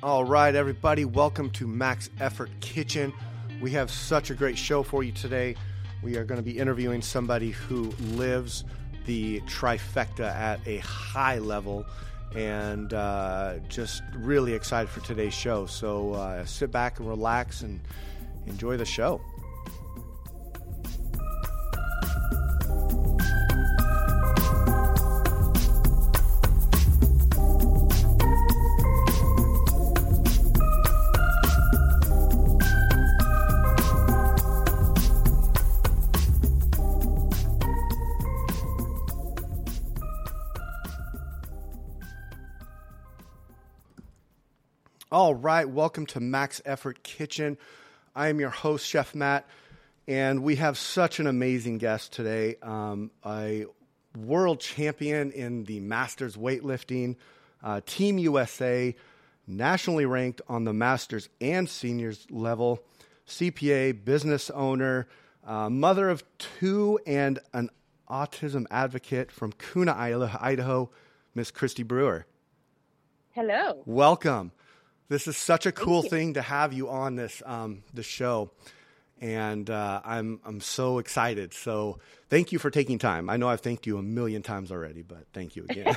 All right, everybody, welcome to Max Effort Kitchen. We have such a great show for you today. We are going to be interviewing somebody who lives the trifecta at a high level and uh, just really excited for today's show. So uh, sit back and relax and enjoy the show. Right, welcome to Max Effort Kitchen. I am your host, Chef Matt, and we have such an amazing guest today. Um, a world champion in the Masters weightlifting, uh, Team USA, nationally ranked on the Masters and Seniors level, CPA, business owner, uh, mother of two, and an autism advocate from Kuna, Idaho, Miss Kristi Brewer. Hello. Welcome. This is such a cool thing to have you on this um, the show, and uh, I'm I'm so excited. So thank you for taking time. I know I've thanked you a million times already, but thank you again.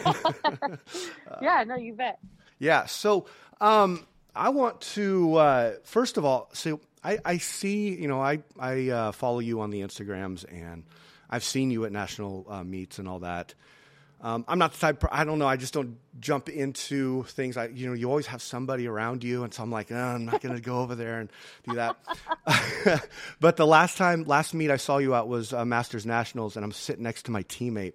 yeah, no, you bet. Yeah. So um, I want to uh, first of all, so I, I see you know I I uh, follow you on the Instagrams and I've seen you at national uh, meets and all that. Um, I'm not the type. I don't know. I just don't jump into things. I, you know, you always have somebody around you, and so I'm like, oh, I'm not going to go over there and do that. but the last time, last meet I saw you at was uh, Masters Nationals, and I'm sitting next to my teammate,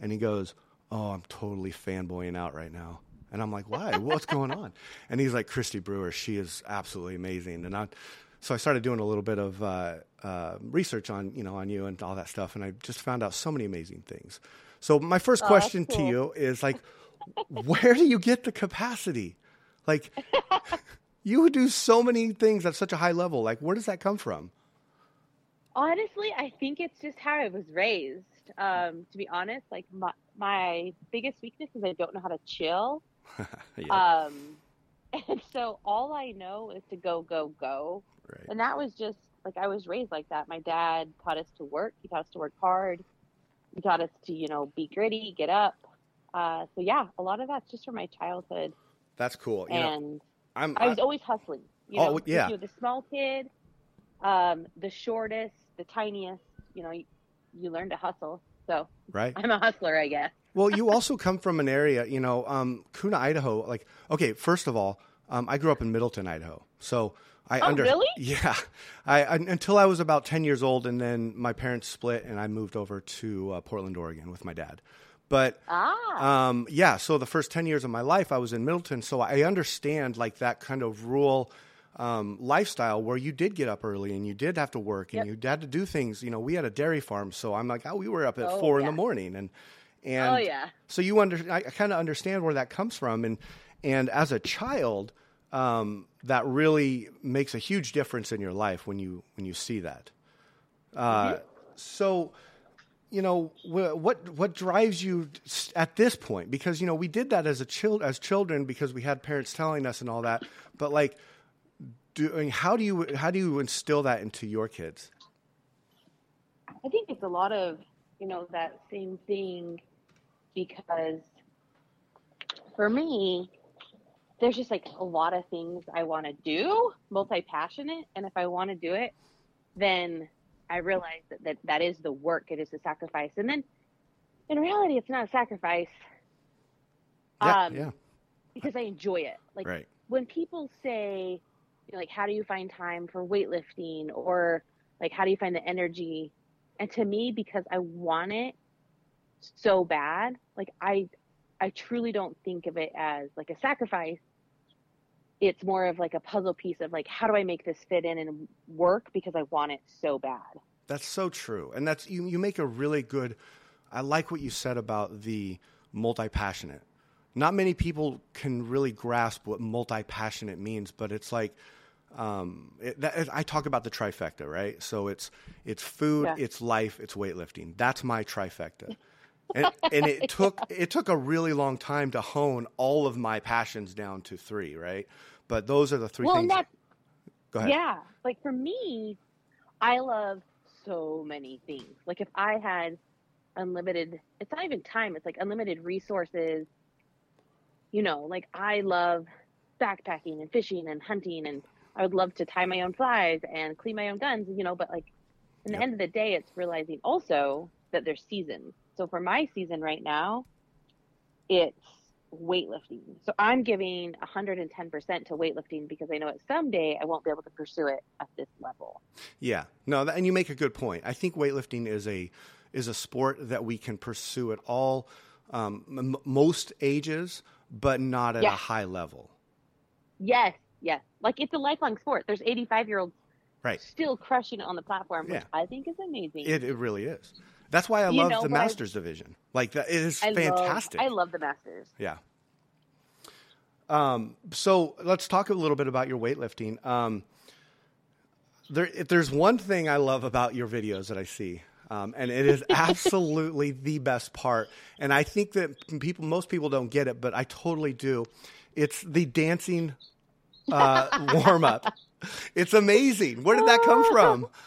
and he goes, "Oh, I'm totally fanboying out right now." And I'm like, "Why? What's going on?" And he's like, "Kristi Brewer, she is absolutely amazing." And I, so I started doing a little bit of uh, uh, research on you know on you and all that stuff, and I just found out so many amazing things. So my first Oh, question that's to you is like, where do you get the capacity? Like, you do so many things at such a high level. Like, where does that come from? Honestly, I think it's just how I was raised. Um, to be honest, like my my biggest weakness is I don't know how to chill. yeah, Um, and so all I know is to go, go, go. right. And that was just like I was raised like that. My dad taught us to work. He taught us to work hard. Taught us to, you know, be gritty, get up. Uh, so yeah, a lot of that's just from my childhood. That's cool. You know, and I'm. I was I- always hustling. You Oh, know, yeah. You know, the small kid, um, the shortest, the tiniest. You know, you, you learn to hustle. So right. I'm a hustler, I guess. well, you also come from an area, you know, um, Kuna, Idaho. Like, okay, first of all, um, I grew up in Middleton, Idaho. So I Oh, under really? yeah, I, I until I was about ten years old, and then my parents split, and I moved over to uh, Portland, Oregon, with my dad. But Ah, um, yeah, so the first 10 years of my life, I was in Middleton. So I understand like that kind of rural um, lifestyle where you did get up early and you did have to work and Yep. you had to do things. You know, we had a dairy farm. So I'm like, oh, we were up at Oh, four in the morning. And, and oh yeah. so you under, I kind of understand where that comes from. And, and as a child, um, that really makes a huge difference in your life when you, when you see that. Uh, So, you know wh- what what drives you at this point? Because you know we did that as a child as children because we had parents telling us and all that but like doing how do you how do you instill that into your kids? I think it's a lot of, you know, that same thing because for me, there's just like a lot of things I want to do, multi passionate. And if I want to do it, then I realize that, that that is the work, it is the sacrifice. And then in reality, it's not a sacrifice yeah Um, yeah because I enjoy it. Like right when people say, you know, like, how do you find time for weightlifting or like, how do you find the energy? And to me, because I want it so bad, like I, I truly don't think of it as like a sacrifice. It's more of like a puzzle piece of like, how do I make this fit in and work because I want it so bad. That's so true, and that's you. You make a really good. I like what you said about the multi-passionate. Not many people can really grasp what multi-passionate means, but it's like um, it, that, I talk about the trifecta, right? So it's it's food, Yeah. it's life, it's weightlifting. That's my trifecta. And, and it took it took a really long time to hone all of my passions down to three, right? But those are the three well, things. that Go ahead. yeah, like for me, I love so many things. Like if I had unlimited, it's not even time. It's like unlimited resources. You know, like I love backpacking and fishing and hunting, and I would love to tie my own flies and clean my own guns. You know, but like in Yep. the end of the day, it's realizing also that there's seasons. So for my season right now, it's weightlifting. So I'm giving 110% to weightlifting because I know that someday I won't be able to pursue it at this level. Yeah, no, that, and you make a good point. I think weightlifting is a is a sport that we can pursue at all um, m- most ages, but not at Yeah. a high level. Yes, yes. Like it's a lifelong sport. There's 85 year olds Right. still crushing it on the platform, which Yeah. I think is amazing. It, it really is. That's why I You love know, the but I- Masters division. Like that, it is I fantastic. Love, I love the Masters. Yeah. Um, so let's talk a little bit about your weightlifting. Um, there, if there's one thing I love about your videos that I see, um, and it is absolutely the best part. And I think that people, most people don't get it, but I totally do. It's the dancing uh, warm up. It's amazing. Where did that come from?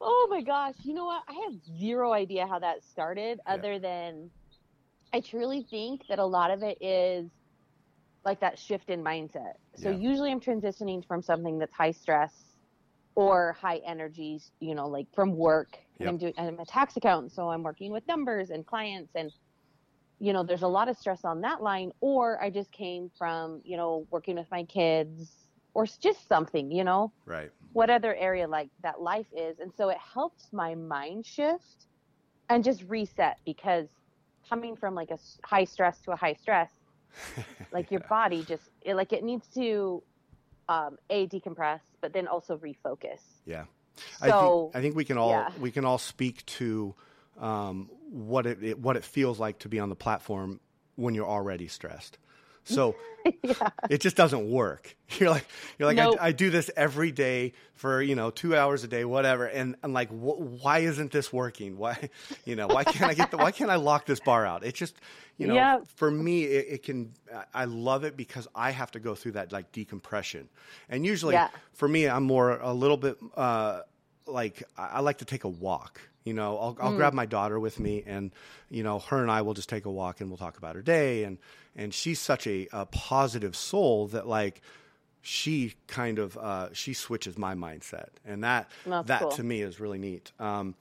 Oh my gosh. You know what? I have zero idea how that started Yeah. other than I truly think that a lot of it is like that shift in mindset. So Yeah. usually I'm transitioning from something that's high stress or high energies, you know, like from work. Yep. I'm doing I'm a tax accountant, so I'm working with numbers and clients and you know, there's a lot of stress on that line or I just came from, you know, working with my kids or just something, you know Right. what other area like that life is and so it helps my mind shift and just reset because coming from like a high stress to a high stress like your body just it, like it needs to um a decompress but then also refocus Yeah. so I think I think we can all yeah. we can all speak to um, what it, it what it feels like to be on the platform when you're already stressed. So yeah it just doesn't work. You're like you're like Nope. I, I do this every day for you know two hours a day, whatever, and I'm like, wh- why isn't this working? Why you know why can't I get the, why can't I lock this bar out? It just you know for me it, it can I- love it because I have to go through that like decompression, and usually Yeah. for me I'm more a little bit uh, like I like to take a walk. You know, I'll, I'll grab my daughter with me, and you know, her and I will just take a walk, and we'll talk about her day. and And she's such a, a positive soul that like she kind of uh, she switches my mindset, and that That's that cool. to me is really neat. Um,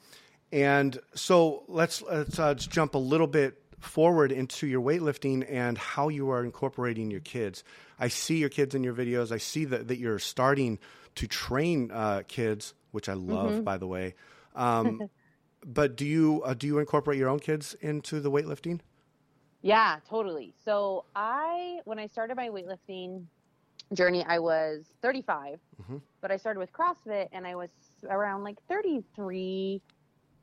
and so let's let's uh, just jump a little bit forward into your weightlifting and how you are incorporating your kids. I see your kids in your videos. I see that, that you're starting to train uh, kids, which I love, Mm-hmm. by the way. Um, but do you uh, do you incorporate your own kids into the weightlifting? Yeah, totally. So I, when I started my weightlifting journey, I was 35, Mhm. but I started with CrossFit and I was around like 33.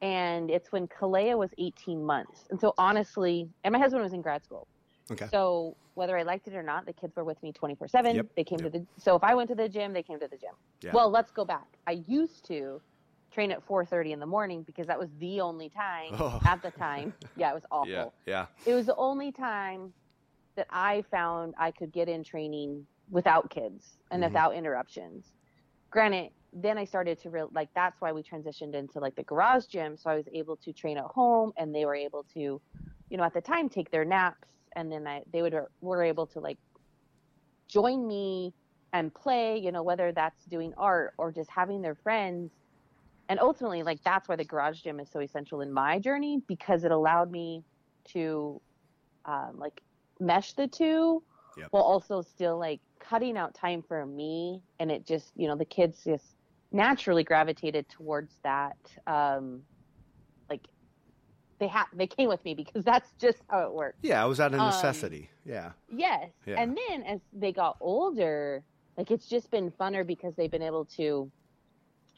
And it's when Kalea was 18 months. And so honestly, and my husband was in grad school. Okay. So whether I liked it or not, the kids were with me 24 seven. Yep, They came yep. to the, so if I went to the gym, they came to the gym. Yeah. Well, let's go back. I used to train at 4.30 in the morning because that was the only time Oh. at the time. Yeah, it was awful Yeah, yeah, it was the only time that I found I could get in training without kids and Mhm. without interruptions. Granted, then I started to real like that's why we transitioned into like the garage gym, so I was able to train at home, and they were able to, you know, at the time take their naps, and then I they would were able to like join me and play, you know, whether that's doing art or just having their friends. And ultimately, like that's why the garage gym is so essential in my journey because it allowed me to um, like mesh the two Yep. while also still like cutting out time for me. And it just, you know, the kids just naturally gravitated towards that. Um, like they have, they came with me because that's just how it works. yeah. It was out of Um, necessity. yeah, Yes. Yeah. And then as they got older, like it's just been funner because they've been able to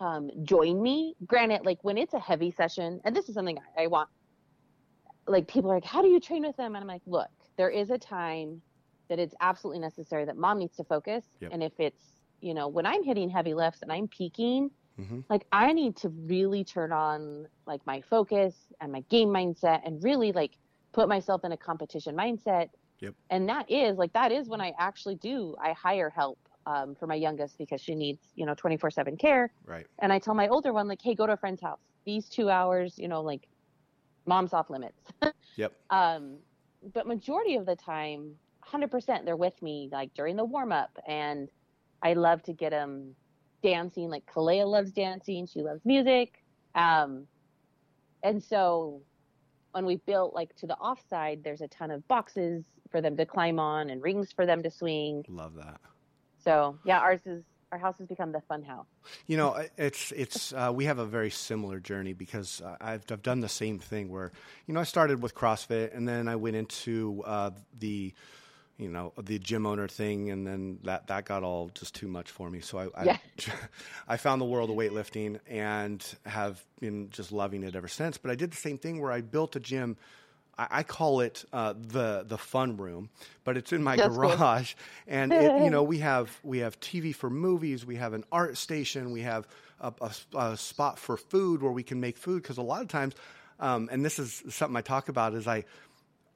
um, join me. Granted, like when it's a heavy session, and this is something I, I want, like people are like, how do you train with them? And I'm like, look, there is a time that it's absolutely necessary that mom needs to focus. Yep. And if it's, you know, when I'm hitting heavy lifts and I'm peaking hmm like I need to really turn on like my focus and my game mindset and really like put myself in a competition mindset. Yep. And that is like that is when I actually do I hire help um, for my youngest because she needs you know 24 seven care. Right. And I tell my older one like, hey, go to a friend's house. These two hours, you know, like mom's off limits. Yep. Um, but majority of the time, 100% they're with me like during the warm up, and I love to get them dancing. Like Kalea loves dancing, she loves music, um, and so when we built like to the offside, there's a ton of boxes for them to climb on and rings for them to swing. Love that. So yeah, ours is our house has become the fun house. You know, it's it's uh, we have a very similar journey because uh, I've I've done the same thing where you know I started with CrossFit and then I went into uh, the you know the gym owner thing and then that that got all just too much for me. So I I, Yeah. I found the world of weightlifting and have been just loving it ever since. But I did the same thing where I built a gym. I I call it uh, the the fun room, but it's in my That's cool. garage, and it, you know we have we have TV for movies, we have an art station, we have a, a- a spot for food where we can make food because a lot of times, um, and this is something I talk about is I.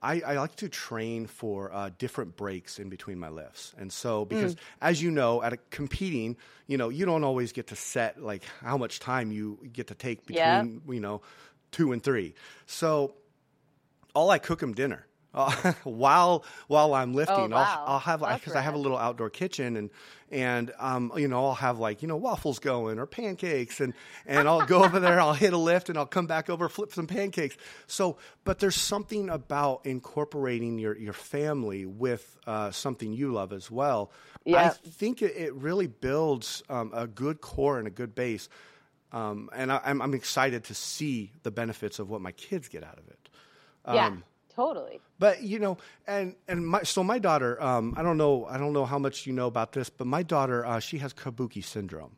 I, I like to train for uh, different breaks in between my lifts, and so because as you know, at a competing, you know, you don't always get to set like how much time you get to take between, Yeah. you know, two and three. So all I cook them dinner uh, while while I'm lifting. Oh, wow. I'll, I'll have because I have a little outdoor kitchen and and um you know I'll have like you know waffles going or pancakes and and I'll go over there. I'll hit a lift and I'll come back over flip some pancakes. So, but there's something about incorporating your your family with uh, something you love as well. I think it, it really builds um, a good core and a good base. Um, and I, I'm, I'm excited to see the benefits of what my kids get out of it. Yeah, Um, totally. But you know, and and my so my daughter, um, I don't know, I don't know how much you know about this, but my daughter, uh, she has Kabuki syndrome,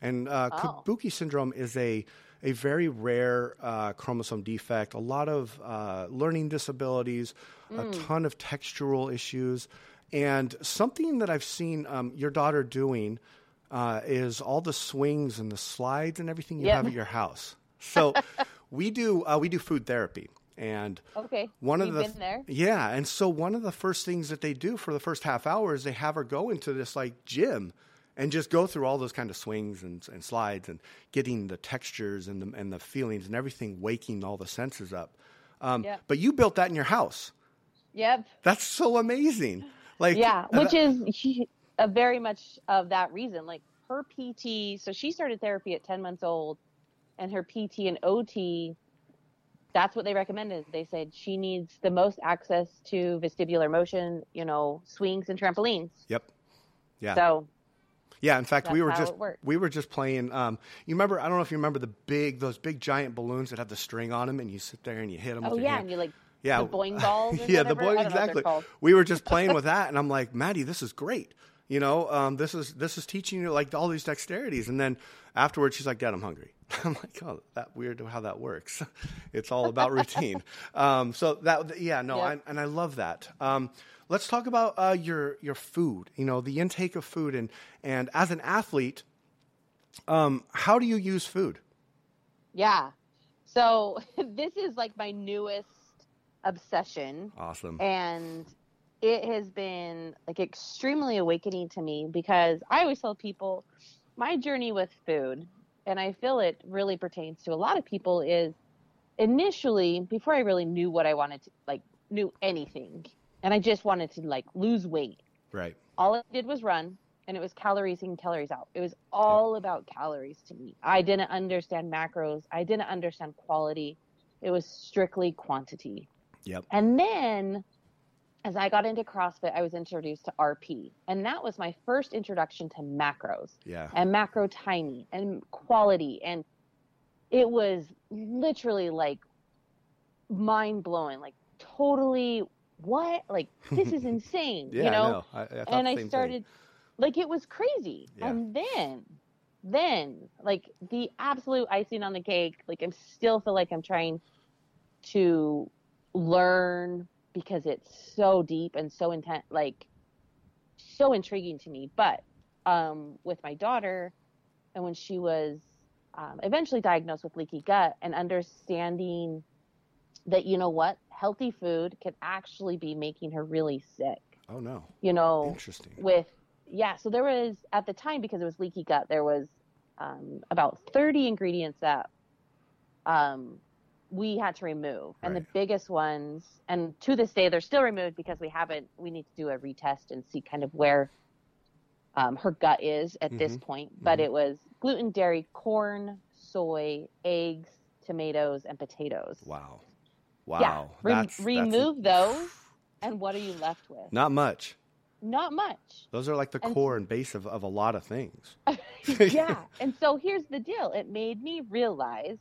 and uh, Oh. Kabuki syndrome is a a very rare uh, chromosome defect. A lot of uh, learning disabilities, a ton of textural issues, and something that I've seen um, your daughter doing uh, is all the swings and the slides and everything you Yep. have at your house. So we do uh, we do food therapy. And Okay, one of We've the been there. yeah, and so one of the first things that they do for the first half hour is they have her go into this like gym and just go through all those kind of swings and, and slides and getting the textures and the and the feelings and everything, waking all the senses up. Um, Yeah. But you built that in your house. Yep. That's so amazing. Like yeah which is he- a very much of that reason like her pt so she started therapy at 10 months old and her pt and ot that's what they recommended they said she needs the most access to vestibular motion you know swings and trampolines Yep. Yeah. so Yeah, in fact, we were just we were just playing. Um, you remember? I don't know if you remember the big those big giant balloons that have the string on them, and you sit there and you hit them. oh yeah hand. and you like yeah, the boing balls yeah, the boing I don't know what they're exactly. We were just playing with that, and I'm like, Maddie, this is great. You know, um, this is this is teaching you like all these dexterities, and then afterwards, she's like, Dad, I'm hungry. I'm like, oh, that weird how that works. it's all about routine. um, so that, yeah, no, Yep. I, and I love that. Um, let's talk about uh, your your food. You know, the intake of food, and and as an athlete, um, how do you use food? yeah so this is like my newest obsession Awesome. and it has been like extremely awakening to me because I always tell people my journey with food, and I feel it really pertains to a lot of people, is initially before I really knew what I wanted to like knew anything, and I just wanted to like lose weight. Right. All I did was run, and it was calories in, calories out. It was all about calories to me. I didn't understand macros. I didn't understand quality. It was strictly quantity. Yep. And then as I got into CrossFit, I was introduced to RP. And that was my first introduction to macros Yeah. and macro timing and quality. And it was literally like mind blowing, like totally what? Like, this is insane, Yeah. you I know? I, I and I same thing. started like it was crazy. Yeah. And then then like the absolute icing on the cake, like I still feel like I'm trying to learn because it's so deep and so intent like so intriguing to me. But um with my daughter and when she was um, eventually diagnosed with leaky gut and understanding that you know what healthy food could actually be making her really sick Oh no. you know Interesting. with yeah so there was at the time because it was leaky gut there was um, about 30 ingredients that um, we had to remove and the biggest ones and to this day they're still removed because we haven't we need to do a retest and see kind of where um, her gut is at this Mhm. point but Mhm. it was gluten dairy corn soy eggs tomatoes and potatoes Wow. yeah Wow. Re- That's- that's a- remove those and what are you left with Not much. not much Those are like the And- core and base of, of a lot of things. yeah. And so here's the deal. It made me realize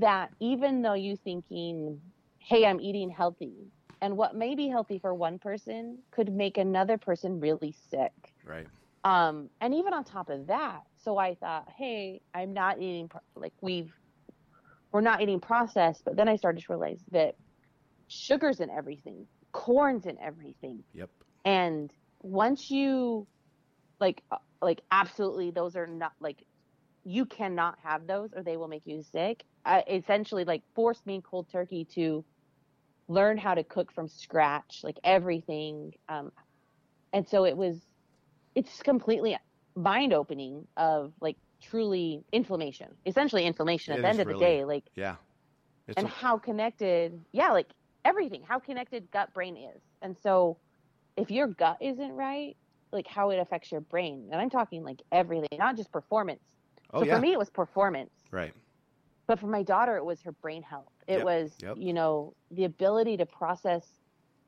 that even though you thinking, hey, I'm eating healthy, and what may be healthy for one person could make another person really sick. Right. Um, and even on top of that, so I thought, hey, I'm not eating like we've we're not eating processed, but then I started to realize that sugar's in everything, corn's in everything, Yep. and once you like uh, like absolutely those are not like you cannot have those or they will make you sick I essentially like forced me cold turkey to learn how to cook from scratch like everything um and so it was it's completely mind opening of like truly inflammation essentially inflammation It at the end of the day like Yeah. It's and a- how connected yeah like everything how connected gut brain is and so if your gut isn't right like how it affects your brain and i'm talking like everything not just performance oh so yeah. for me it was performance right. But for my daughter it was her brain health it Yep, was yep. you know the ability to process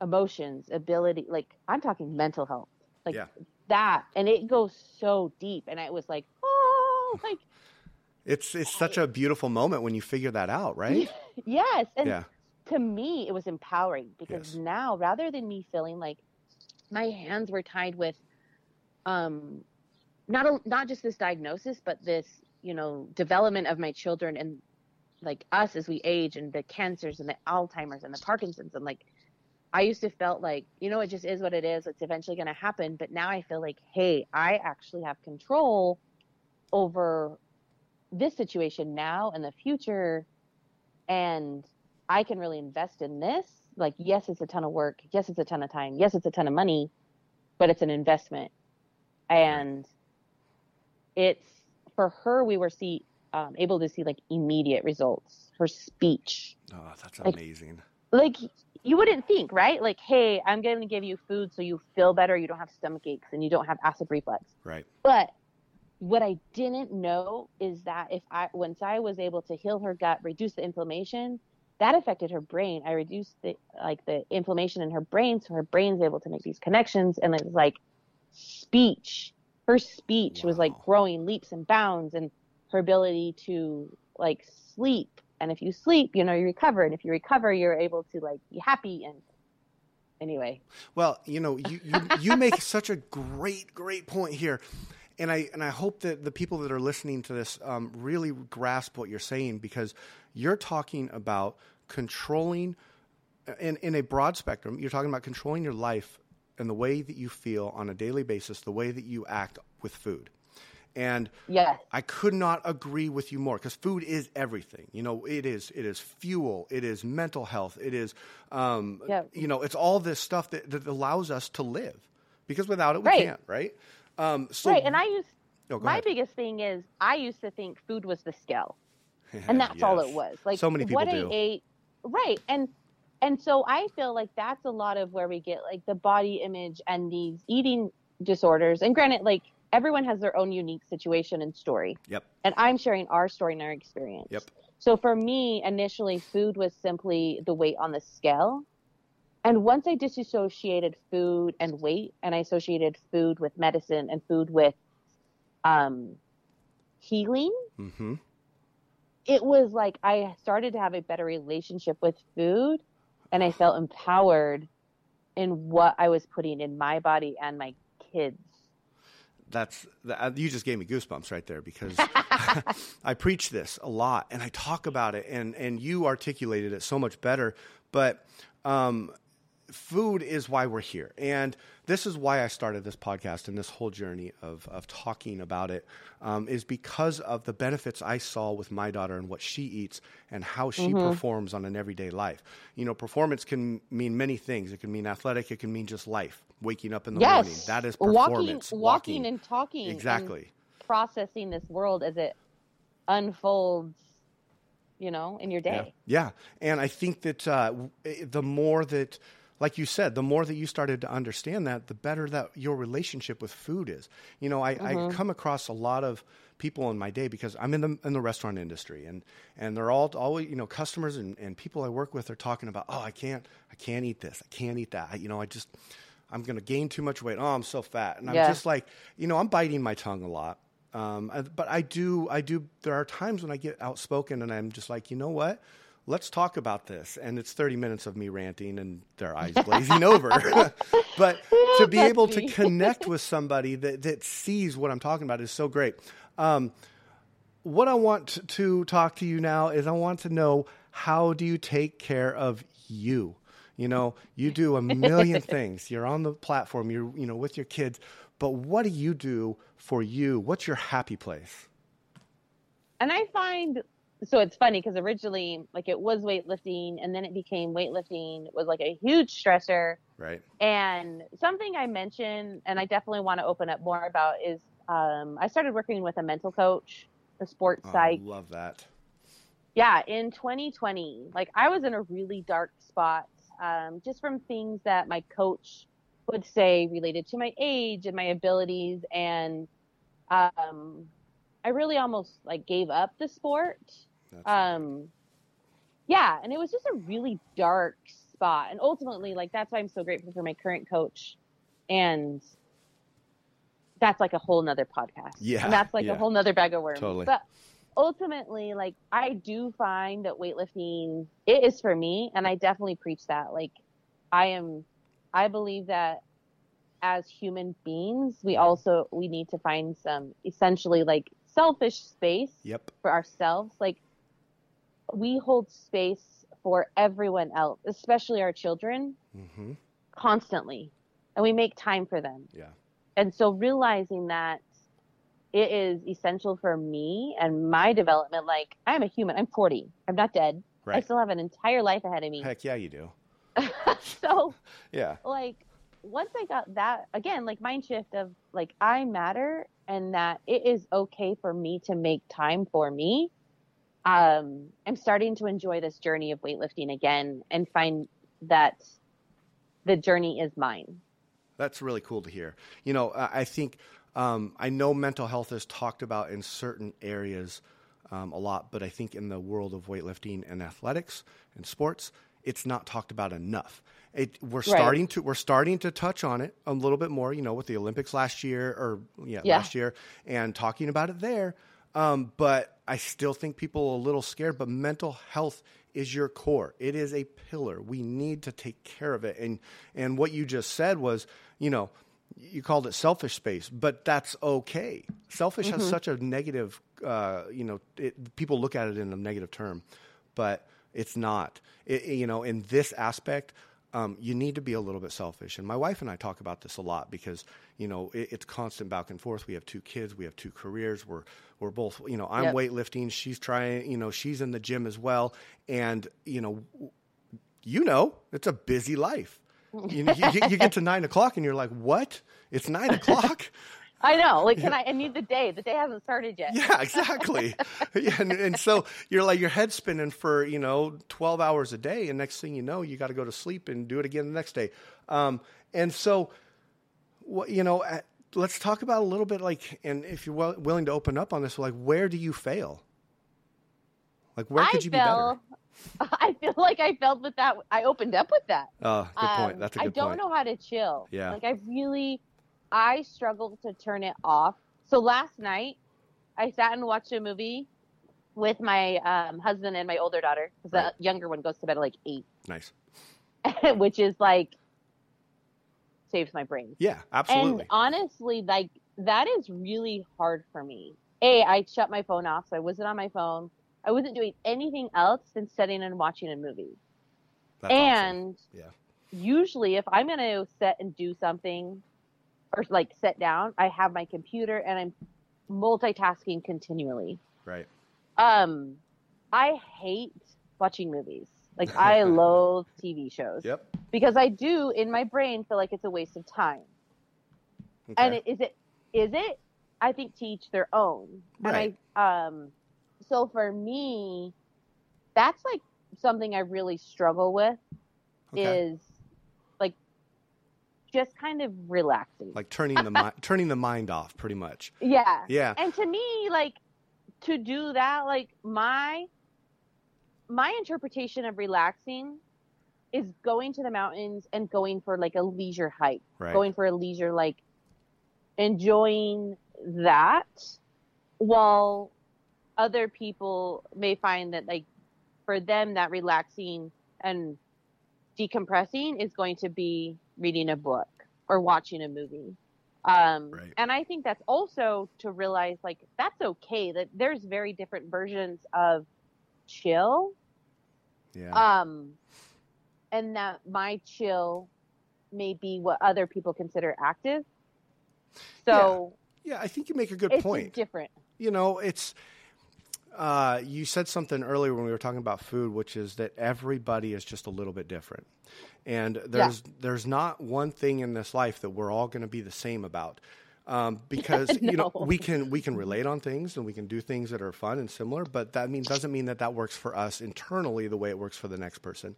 emotions ability like i'm talking mental health like Yeah. that and it goes so deep and i was like oh like It's it's such a beautiful moment when you figure that out, right? yes and Yeah. to me it was empowering because Yes. now rather than me feeling like my hands were tied with um not a, not just this diagnosis but this you know development of my children and like us as we age and the cancers and the alzheimer's and the parkinson's and like i used to felt like you know it just is what it is it's eventually going to happen but now i feel like hey i actually have control over this situation now and the future and I can really invest in this. Like, yes, it's a ton of work. Yes, it's a ton of time. Yes, it's a ton of money, but it's an investment. And it's for her, we were see um, able to see like immediate results. Her speech, Oh, that's Like- amazing. like you wouldn't think, right? Like, hey, I'm going to give you food so you feel better, you don't have stomach aches, and you don't have acid reflux. Right. But what I didn't know is that if I once I was able to heal her gut, reduce the inflammation, that affected her brain. I reduced the like the inflammation in her brain, so her brain's able to make these connections, and it's like speech. Her speech was like growing leaps and bounds, and her ability to like sleep. And if you sleep, you know you recover, and if you recover, you're able to like be happy. And anyway, Well, you know, you, you, you make such a great, great point here. And I, and I hope that the people that are listening to this um, really grasp what you're saying because you're talking about controlling, in, in a broad spectrum, you're talking about controlling your life and the way that you feel on a daily basis, the way that you act with food. And yes, I could not agree with you more because food is everything. You know, it is it is fuel, it is mental health, it is, um, Yeah. you know, it's all this stuff that, that allows us to live. Because without it, we Right. can't, right? Um, so, right. And I used Oh, my ahead. biggest thing is I used to think food was the scale. and that's all it was. Like So many people what do. I ate, right? And and so I feel like that's a lot of where we get like the body image and these eating disorders. And granted, like everyone has their own unique situation and story. Yep. And I'm sharing our story and our experience. Yep. So for me, initially, food was simply the weight on the scale. And once I disassociated food and weight, and I associated food with medicine and food with um, healing, Mm-hmm. it was like I started to have a better relationship with food and I felt empowered in what I was putting in my body and my kids. That's that, uh, you just gave me goosebumps right there because I preach this a lot and I talk about it and and you articulated it so much better. But um, food is why we're here, and this is why I started this podcast and this whole journey of of talking about it um, is because of the benefits I saw with my daughter and what she eats and how she Mm-hmm. performs on an everyday life. You know, performance can mean many things. It can mean athletic. It can mean just life. Waking up in the morning. yes, That is walking, performance. walking, and talking, and exactly. processing this world as it unfolds. You know, in your day. Yeah. yeah. And I think that uh, the more that, like you said, the more that you started to understand that, the better that your relationship with food is. You know, I, I come across a lot of people in my day because I'm in the in the restaurant industry and and they're all always you know customers and, and people I work with are talking about oh I can't I can't eat this I can't eat that I, you know I just I'm gonna gain too much weight oh I'm so fat and I'm just like you know I'm biting my tongue a lot um, I- but I do, I do. There are times when I get outspoken and I'm just like, you know what? Let's talk about this. And it's 30 minutes of me ranting and their eyes glazing over. but to be able to connect with somebody that, that sees what I'm talking about is so great. Um, what I want to talk to you now is I want to know how do you take care of you? You know, you do a million things. You're on the platform, you're, you know, with your kids, but what do you do for you? What's your happy place? And I find so it's funny because originally, like it was weightlifting, and then it became weightlifting was like a huge stressor. Right. And something I mentioned, and I definitely want to open up more about, is um, I started working with a mental coach, a sports Oh, psych. love that. Yeah, in 2020, like I was in a really dark spot, um, just from things that my coach would say related to my age and my abilities, and um, I really almost like gave up the sport. That's Um, yeah, and it was just a really dark spot, and ultimately, like that's why I'm so grateful for my current coach, and that's like a whole nother podcast. Yeah, and that's like yeah. a whole nother bag of worms. Totally. But ultimately, like I do find that weightlifting it is for me, and I definitely preach that. Like I am, I believe that as human beings, we also we need to find some essentially like selfish space Yep. for ourselves. Like we hold space for everyone else, especially our children, hmm constantly, and we make time for them. Yeah. And so realizing that it is essential for me and my development. Like I'm a human. I'm 40. I'm not dead. Right. I still have an entire life ahead of me. Heck yeah, you do. so Yeah. like once I got that again, like mind shift of like I matter and that it is okay for me to make time for me. Um, I'm starting to enjoy this journey of weightlifting again and find that the journey is mine. That's really cool to hear. You know, I think um, I know mental health is talked about in certain areas um, a lot, but I think in the world of weightlifting and athletics and sports, it's not talked about enough. It, we're starting to we're starting to touch on it a little bit more. You know, with the Olympics last year or yeah, Yeah. last year, and talking about it there. Um, but I still think people are a little scared. But mental health is your core. It is a pillar. We need to take care of it. And and what you just said was, you know, you called it selfish space, but that's okay. Selfish has such a negative, uh, you know, it, people look at it in a negative term, but it's not. It- you know, in this aspect, um, you need to be a little bit selfish. And my wife and I talk about this a lot because you know it, it's constant back and forth. We have two kids, we have two careers. We're we're both, you know, I'm Yep. weightlifting. She's trying, you know, she's in the gym as well, and you know, you know, it's a busy life. You, you, you get to nine o'clock and you're like, what? It's nine o'clock? I know. Like, can I, I need the day. The day hasn't started yet. Yeah, exactly. yeah, and, and so you're like your head's spinning for you know 12 hours a day, and next thing you know, you got to go to sleep and do it again the next day. Um, and so, what you know, uh, let's talk about a little bit like, and if you're well, willing to open up on this, like where do you fail? Like where could I you fell, be better? I feel like I felt with that. I opened up with that. Oh, good point. Um, That's a I good point. I don't point. know how to chill. Yeah. Like I really, I struggle to turn it off. So last night, I sat and watched a movie with my um, husband and my older daughter because Right. the younger one goes to bed at like eight, Nice. which is like saves my brain. Yeah, absolutely. And honestly, like that is really hard for me. A, I shut my phone off, so I wasn't on my phone. I wasn't doing anything else than sitting and watching a movie. That's awesome. and Yeah. usually if I'm going to set and do something or like sit down, I have my computer and I'm multitasking continually. Right. Um, I hate watching movies. Like I loathe TV shows. Yep. Because I do in my brain feel like it's a waste of time. Okay. And it, is it is it? I think to each their own. Right. And I um so for me that's like something I really struggle with Okay. is just kind of relaxing. like turning the mi- turning the mind off, pretty much. yeah. Yeah. And to me, like to do that, like my my interpretation of relaxing is going to the mountains and going for like a leisure hike, Right. going for a leisure like enjoying that while other people may find that like for them that relaxing and decompressing is going to be reading a book or watching a movie um, Right. and i think that's also to realize like that's okay that there's very different versions of chill yeah. um and that my chill may be what other people consider active so yeah, I think you make a good it's point. different you know, it's uh, you said something earlier when we were talking about food, which is that everybody is just a little bit different, and there's there's not one thing in this life that we're all going to be the same about. Um, because you know we can we can relate on things and we can do things that are fun and similar, but that mean doesn't mean that that works for us internally the way it works for the next person.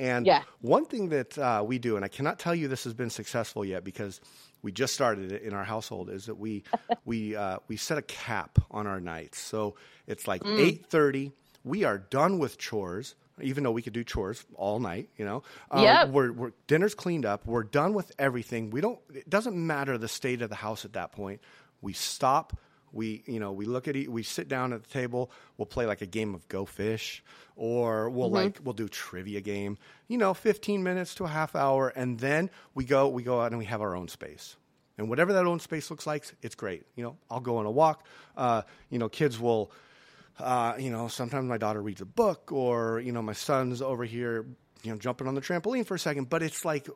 And Yeah. one thing that uh, we do, and I cannot tell you this has been successful yet because we just started it in our household, is that we we uh, we set a cap on our nights. So it's like Mm. eight thirty. We are done with chores, even though we could do chores all night. You know, um, Yep. we're, we're dinner's cleaned up. We're done with everything. We don't. It doesn't matter the state of the house at that point. We stop. We you know we look at it. We sit down at the table. We'll play like a game of Go Fish, or we'll like we'll do trivia game. You know, fifteen minutes to a half hour, and then we go we go out and we have our own space. And whatever that own space looks like, it's great. You know, I'll go on a walk. Uh, you know, kids will uh, you know, sometimes my daughter reads a book, or you know, my son's over here, you know, jumping on the trampoline for a second. But it's like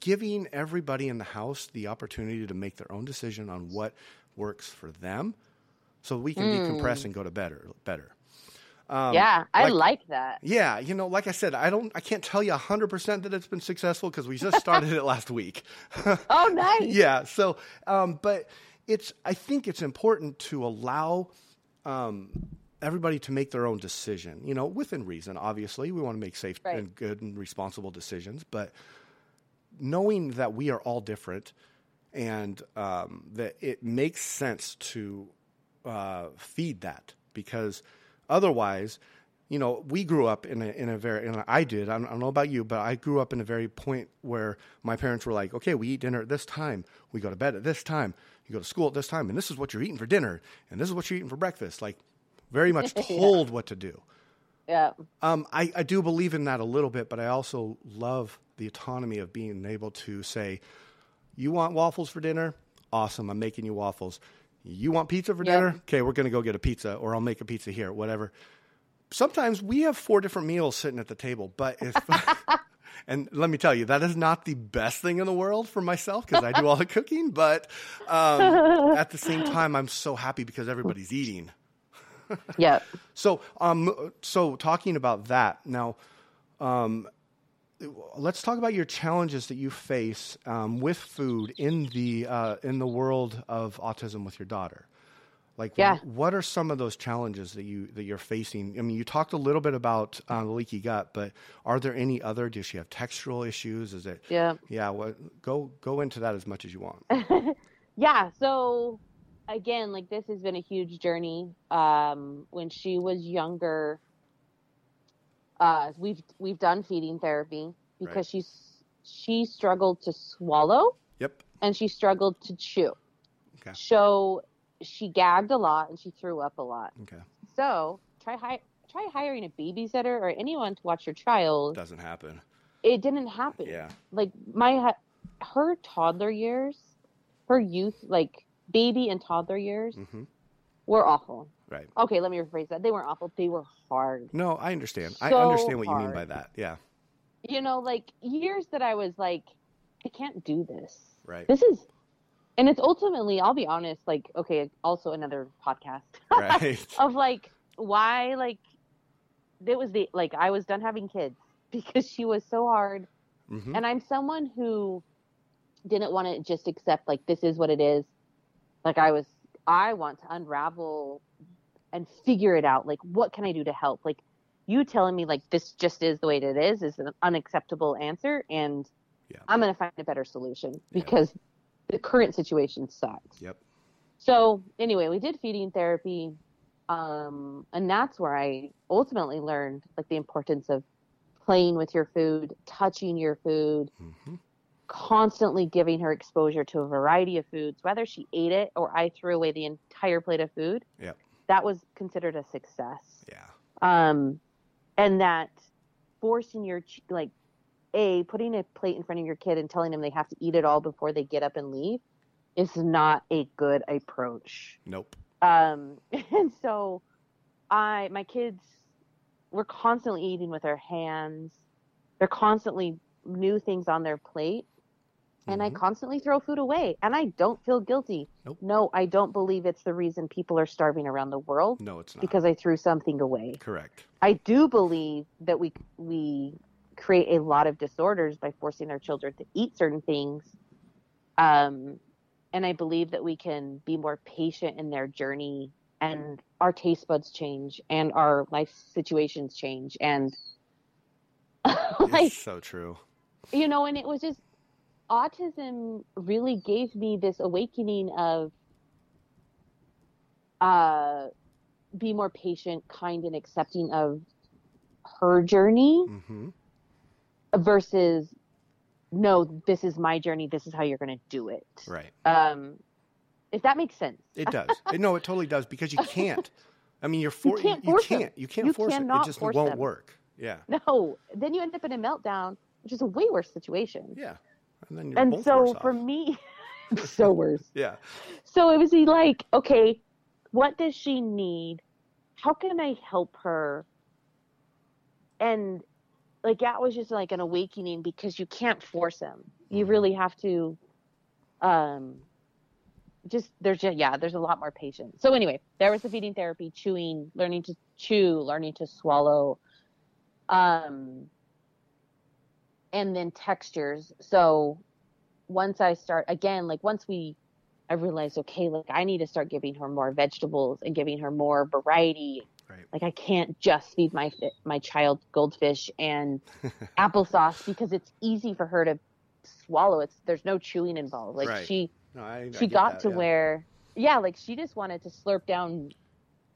giving everybody in the house the opportunity to make their own decision on what works for them, so we can decompress and go to better better. yeah i like- like that Yeah, you know, like I said, I don't, I can't tell you hundred percent that it's been successful because we just started it last week. oh nice yeah. So, um, but it's I think it's important to allow um, everybody to make their own decision. You know, within reason. Obviously, we want to make safe Right. and good and responsible decisions, but knowing that we are all different and um, that it makes sense to uh, feed that because otherwise, you know, we grew up in a, in a very, and I did, I don't, I don't know about you, but I grew up in a very point where my parents were like, okay, we eat dinner at this time, we go to bed at this time, you go to school at this time, and this is what you're eating for dinner, and this is what you're eating for breakfast. Like, very much told what to do. yeah Um, I, I do believe in that a little bit, but I also love the autonomy of being able to say, you want waffles for dinner? Awesome, I'm making you waffles. You want pizza for Yeah. dinner? Okay, we're going to go get a pizza, or I'll make a pizza here, whatever. Sometimes we have four different meals sitting at the table, but if. And let me tell you, that is not the best thing in the world for myself because I do all the cooking. But um, at the same time, I'm so happy because everybody's eating. yeah So, um, so talking about that now, um, let's talk about your challenges that you face um, with food in the uh, in the world of autism with your daughter. Like, Yeah. what are some of those challenges that you that you're facing? I mean, you talked a little bit about uh, the leaky gut, but are there any other? Does she have textural issues? Is it? yeah Yeah. What? Go go into that as much as you want. yeah so again like this has been a huge journey um when she was younger uh we've we've done feeding therapy because Right. she's she struggled to swallow Yep. and she struggled to chew Okay. so she gagged a lot and she threw up a lot Okay. so try hi- try hiring a babysitter or anyone to watch your child Doesn't happen. it didn't happen Yeah. like my her toddler years her youth like baby and toddler years hmm were awful Right. okay let me rephrase that they weren't awful they were hard No, I understand. I understand what you mean by that. Yeah. you know, like years that I was like, I can't do this. Right. This is, and it's ultimately, I'll be honest, like, okay, also another podcast Right. of like, why, like, it was the, like, I was done having kids because she was so hard. hmm And I'm someone who didn't want to just accept, like, this is what it is. Like, I was, I want to unravel and figure it out. Like, what can I do to help? Like, you telling me, like, this just is the way it is, is an unacceptable answer. And Yeah. I'm going to find a better solution Yeah. because the current situation sucks. Yep. So anyway, we did feeding therapy, um, and that's where I ultimately learned like the importance of playing with your food, touching your food, hmm constantly giving her exposure to a variety of foods, whether she ate it or I threw away the entire plate of food. Yep. That was considered a success. Yeah. Um, and that forcing your like a putting a plate in front of your kid and telling them they have to eat it all before they get up and leave is not a good approach. Nope. Um, and so I my kids were constantly eating with their hands. They're constantly new things on their plate. And I Mhm. constantly throw food away and I don't feel guilty. Nope. No, I don't believe it's the reason people are starving around the world No, it's not. because I threw something away. Correct. I do believe that we we create a lot of disorders by forcing our children to eat certain things. Um, and I believe that we can be more patient in their journey and our taste buds change and our life situations change and like it's so true. you know and it was just autism really gave me this awakening of uh be more patient kind and accepting of her journey hmm versus no this is my journey this is how you're going to do it Right. um if that makes sense It does. No, it totally does because you can't. I mean, you're for, you can't you, force can't. You can't You force it. It just won't them. work. Yeah. no then you end up in a meltdown which is a way worse situation Yeah. And then you're and both so for off. me so worse Yeah. So it was like, okay, what does she need? How can I help her? And like that was just like an awakening because you can't force him. You Mhm. really have to um just there's just yeah, there's a lot more patience. So anyway, there was the feeding therapy, chewing, learning to chew, learning to swallow. Um and then textures. So once I start again, like once we I realized, okay, like I need to start giving her more vegetables and giving her more variety. Right. Like I can't just feed my my child goldfish and applesauce because it's easy for her to swallow. It's there's no chewing involved. Like Right. she No, I, I she get got that, to yeah. where yeah, like she just wanted to slurp down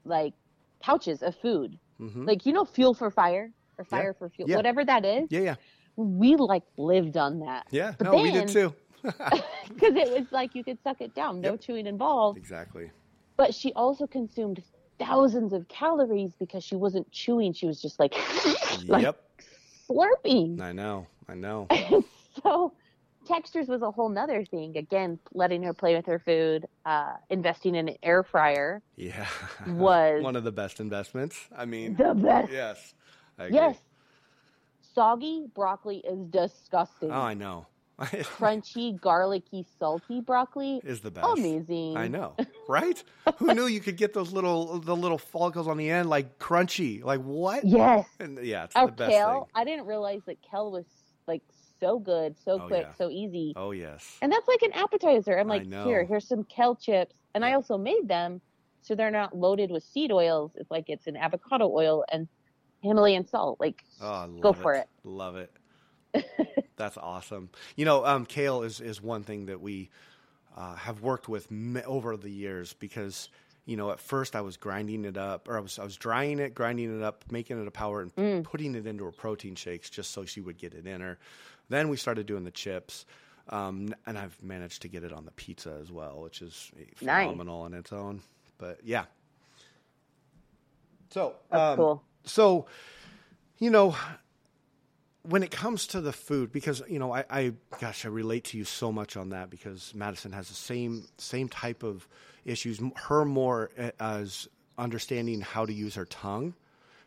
like pouches of food. Mhm. Like you know, fuel for fire or Yeah. fire for fuel, Yeah. whatever that is. Yeah, yeah, We like lived on that yeah. But no, we did too. because it was like you could suck it down, no Yep. chewing involved. exactly. but she also consumed thousands of calories because she wasn't chewing she was just like like yep. slurping I know. I know. so textures was a whole nother thing again letting her play with her food uh, investing in an air fryer Yeah. Was- one of the best investments. I mean, the best yes. I agree. yes soggy broccoli is disgusting Oh, I know. crunchy garlicky salty broccoli is the best. amazing I know, right? Who knew you could get those little the little follicles on the end like crunchy? Like what? yes And yeah, it's oh the best kale thing. i didn't realize that kale was like so good so Oh, quick yeah. so easy Oh yes. And that's like an appetizer. I'm like, here, here's some kale chips. And I also made them so they're not loaded with seed oils. It's like it's an avocado oil and Himalayan salt. Like, Oh, Go for it. Love it. That's awesome. You know, um, kale is is one thing that we uh, have worked with m- over the years because you know at first I was grinding it up or I was I was drying it, grinding it up, making it a powder, and Mm. putting it into her protein shakes just so she would get it in her. Then we started doing the chips. Um, and I've managed to get it on the pizza as well, which is Nice. phenomenal on its own. But yeah. So that's um, cool. So, you know, when it comes to the food, because you know, I, I, gosh, I relate to you so much on that because Madison has the same same type of issues. Her more uh, as understanding how to use her tongue,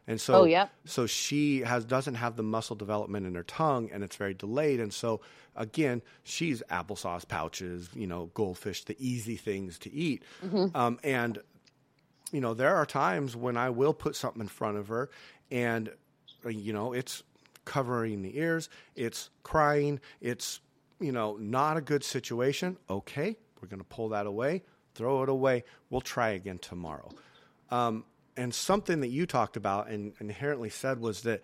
And so, Oh, yep. so she has doesn't have the muscle development in her tongue, and it's very delayed. And so, again, she's applesauce pouches, you know, goldfish, the easy things to eat. Um, and you know, there are times when I will put something in front of her, and uh, you know, it's covering the ears, it's crying, it's you know, not a good situation. Okay, we're going to pull that away, throw it away. We'll try again tomorrow. Um, and something that you talked about and inherently said was that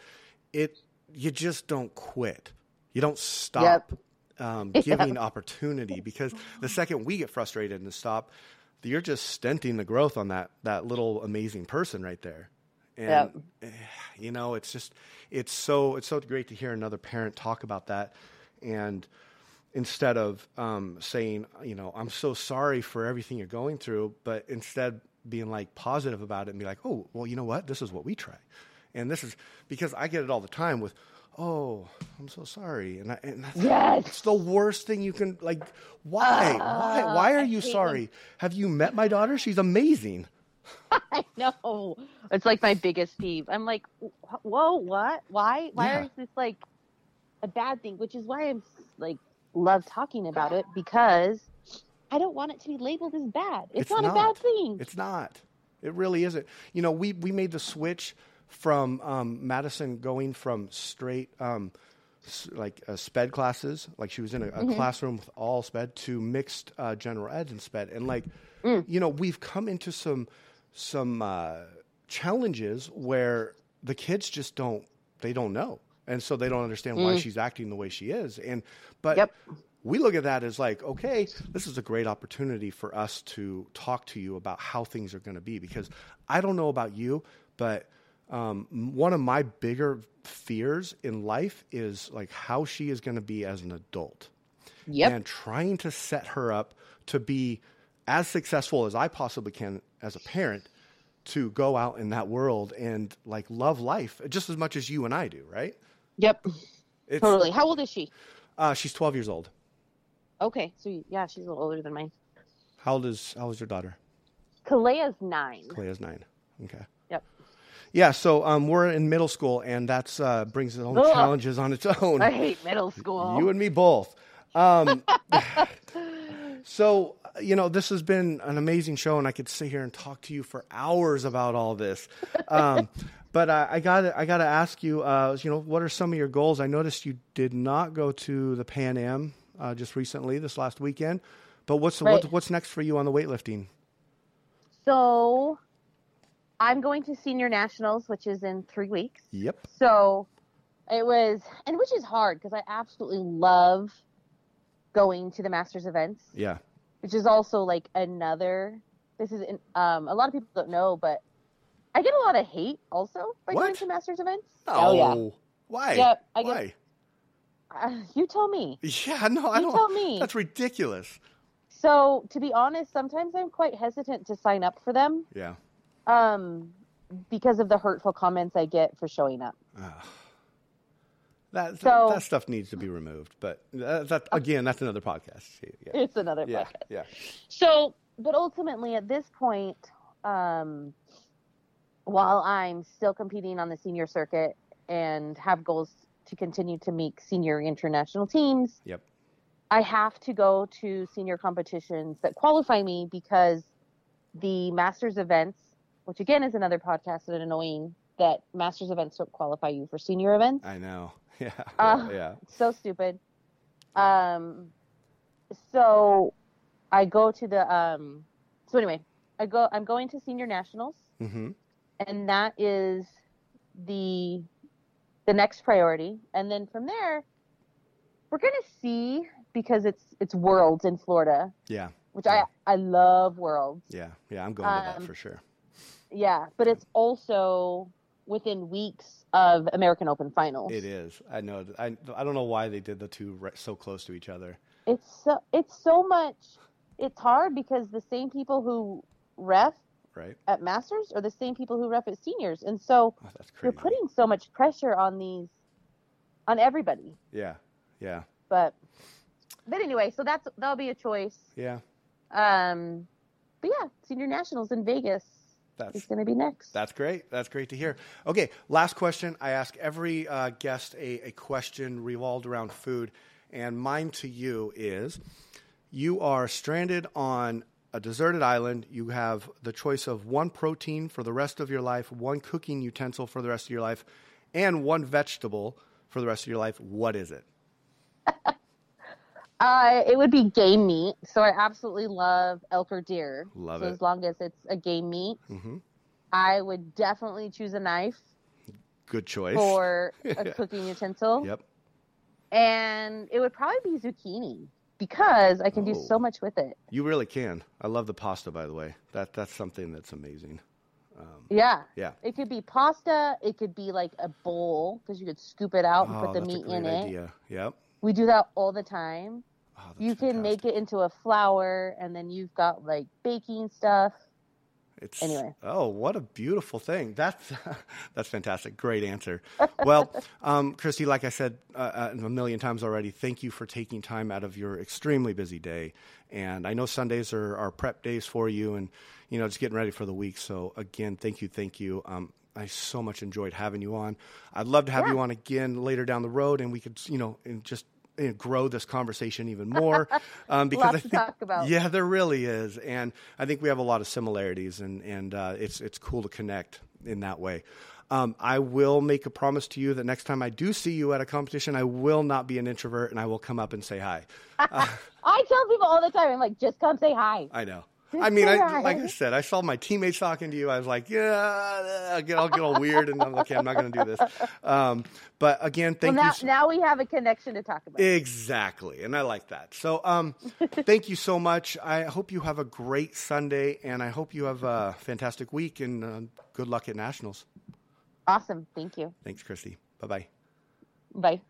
it you just don't quit. You don't stop um, giving opportunity because the second we get frustrated and stop, you're just stenting the growth on that that little amazing person right there. And Yep. eh, you know, it's just it's so it's so great to hear another parent talk about that and instead of um, saying, you know, I'm so sorry for everything you're going through, but instead being like positive about it and be like, oh, well, you know what? This is what we try. And this is because I get it all the time with, oh, I'm so sorry. And, I, and that's, Yes. it's the worst thing you can, like, why? why? Why uh, are I you sorry? Have you met my daughter? She's amazing. I know. It's like my biggest peeve. I'm like, whoa, what? Why? Why Yeah. is this like a bad thing? Which is why I'm like love talking about it because I don't want it to be labeled as bad. It's, It's not, a bad thing. It's not. It really isn't. You know, we we made the switch from um, Madison going from straight um, s- like uh, sped classes, like she was in a, a classroom with all sped, to mixed uh, general ed and sped, and like you know, we've come into some some uh, challenges where the kids just don't they don't know, and so they don't understand why she's acting the way she is, and but Yep. we look at that as like, okay, this is a great opportunity for us to talk to you about how things are going to be. Because I don't know about you, but um, one of my bigger fears in life is like how she is going to be as an adult. Yep. And trying to set her up to be as successful as I possibly can as a parent to go out in that world and like love life just as much as you and I do, right? Yep. It's, Totally. How old is she? uh, she's 12 years old. Okay, so yeah, she's a little older than mine. How old is, how old is your daughter? Kalea's nine. Clea's nine. Okay. Yeah, so um, we're in middle school, and that uh, brings its own Ugh. challenges on its own. I hate middle school. You and me both. Um, so you know, this has been an amazing show, and I could sit here and talk to you for hours about all this. Um, but I, I got I got to ask you, uh, you know, what are some of your goals? I noticed you did not go to the Pan Am uh, just recently, this last weekend. But what's Right. what's what's next for you on the weightlifting? So I'm going to senior nationals, which is in three weeks. Yep. So it was, and which is hard because I absolutely love going to the masters events, Yeah. which is also like another. This is um, a lot of people don't know, but I get a lot of hate also by going to masters events. Oh, yeah, Why? Yep, I get- Why? uh, you tell me. Yeah, no, I don't. tell me. That's ridiculous. So to be honest, sometimes I'm quite hesitant to sign up for them, Yeah. Um, because of the hurtful comments I get for showing up. That So- that stuff needs to be removed. But that, that again, that's another podcast. Yeah. It's another Yeah. podcast. Yeah. So, but ultimately, at this point, um, while I'm still competing on the senior circuit and have goals to continue to make senior international teams, Yep. I have to go to senior competitions that qualify me because the masters events, which again is another podcast and annoying that masters events don't qualify you for senior events. I know. Yeah. Uh, yeah. so stupid. Um, so I go to the um. So anyway, I go. I'm going to senior nationals, Mm-hmm. and that is the the next priority. And then from there, we're gonna see because it's it's worlds in Florida, Yeah. which Yeah. I I love worlds. Yeah. Yeah. I'm going to that Um, for sure. Yeah, but it's also within weeks of American Open finals. It is. I know. I I don't know why they did the two right so close to each other. it's so it's so much it's hard because the same people who ref Right. at masters are the same people who ref at seniors and so Oh, you're putting so much pressure on these on everybody Yeah. Yeah. but but anyway so that's that'll be a choice Yeah. um but yeah senior nationals in vegas That's- is going to be next. That's great. That's great to hear. Okay, last question. I ask every uh, guest a, a question revolved around food, and mine to you is: You are stranded on a deserted island. You have the choice of one protein for the rest of your life, one cooking utensil for the rest of your life, and one vegetable for the rest of your life. What is it? Uh, it would be game meat. So I absolutely love elk or deer. Love so it. as long as it's a game meat, hmm I would definitely choose a knife Good choice. for a cooking utensil. Yep. And it would probably be zucchini because I can do Oh. so much with it. You really can. I love the pasta, by the way. That that's something that's amazing. Yeah. Yeah. It could be pasta. It could be like a bowl because you could scoop it out and Oh, put the that's a meat in it. idea. Yep. We do that all the time. Oh, you can make it into a flour and then you've got like baking stuff. It's Anyway. Oh, what a beautiful thing! That's that's fantastic. Great answer. Well, um, Kristi, like I said uh, uh, a million times already, thank you for taking time out of your extremely busy day. And I know Sundays are, are prep days for you, and you know just getting ready for the week. So again, thank you, thank you. Um, I so much enjoyed having you on. I'd love to have Yeah. you on again later down the road, and we could you know and just. You know, grow this conversation even more um, because I to think, talk about. yeah, there really is, and I think we have a lot of similarities, and and uh, it's it's cool to connect in that way. Um, I will make a promise to you that next time I do see you at a competition, I will not be an introvert, and I will come up and say hi. I tell people all the time, I'm like, just come say hi. I know. I mean, I, like I said, I saw my teammates talking to you. I was like, yeah, I'll get, get all weird, and I'm like, okay, I'm not going to do this. Um, but again, thank well, now, you. So- now we have a connection to talk about. Exactly, and I like that. So, um, thank you so much. I hope you have a great Sunday, and I hope you have a fantastic week, and uh, good luck at nationals. Awesome, thank you. Thanks, Kristi. Bye bye. Bye.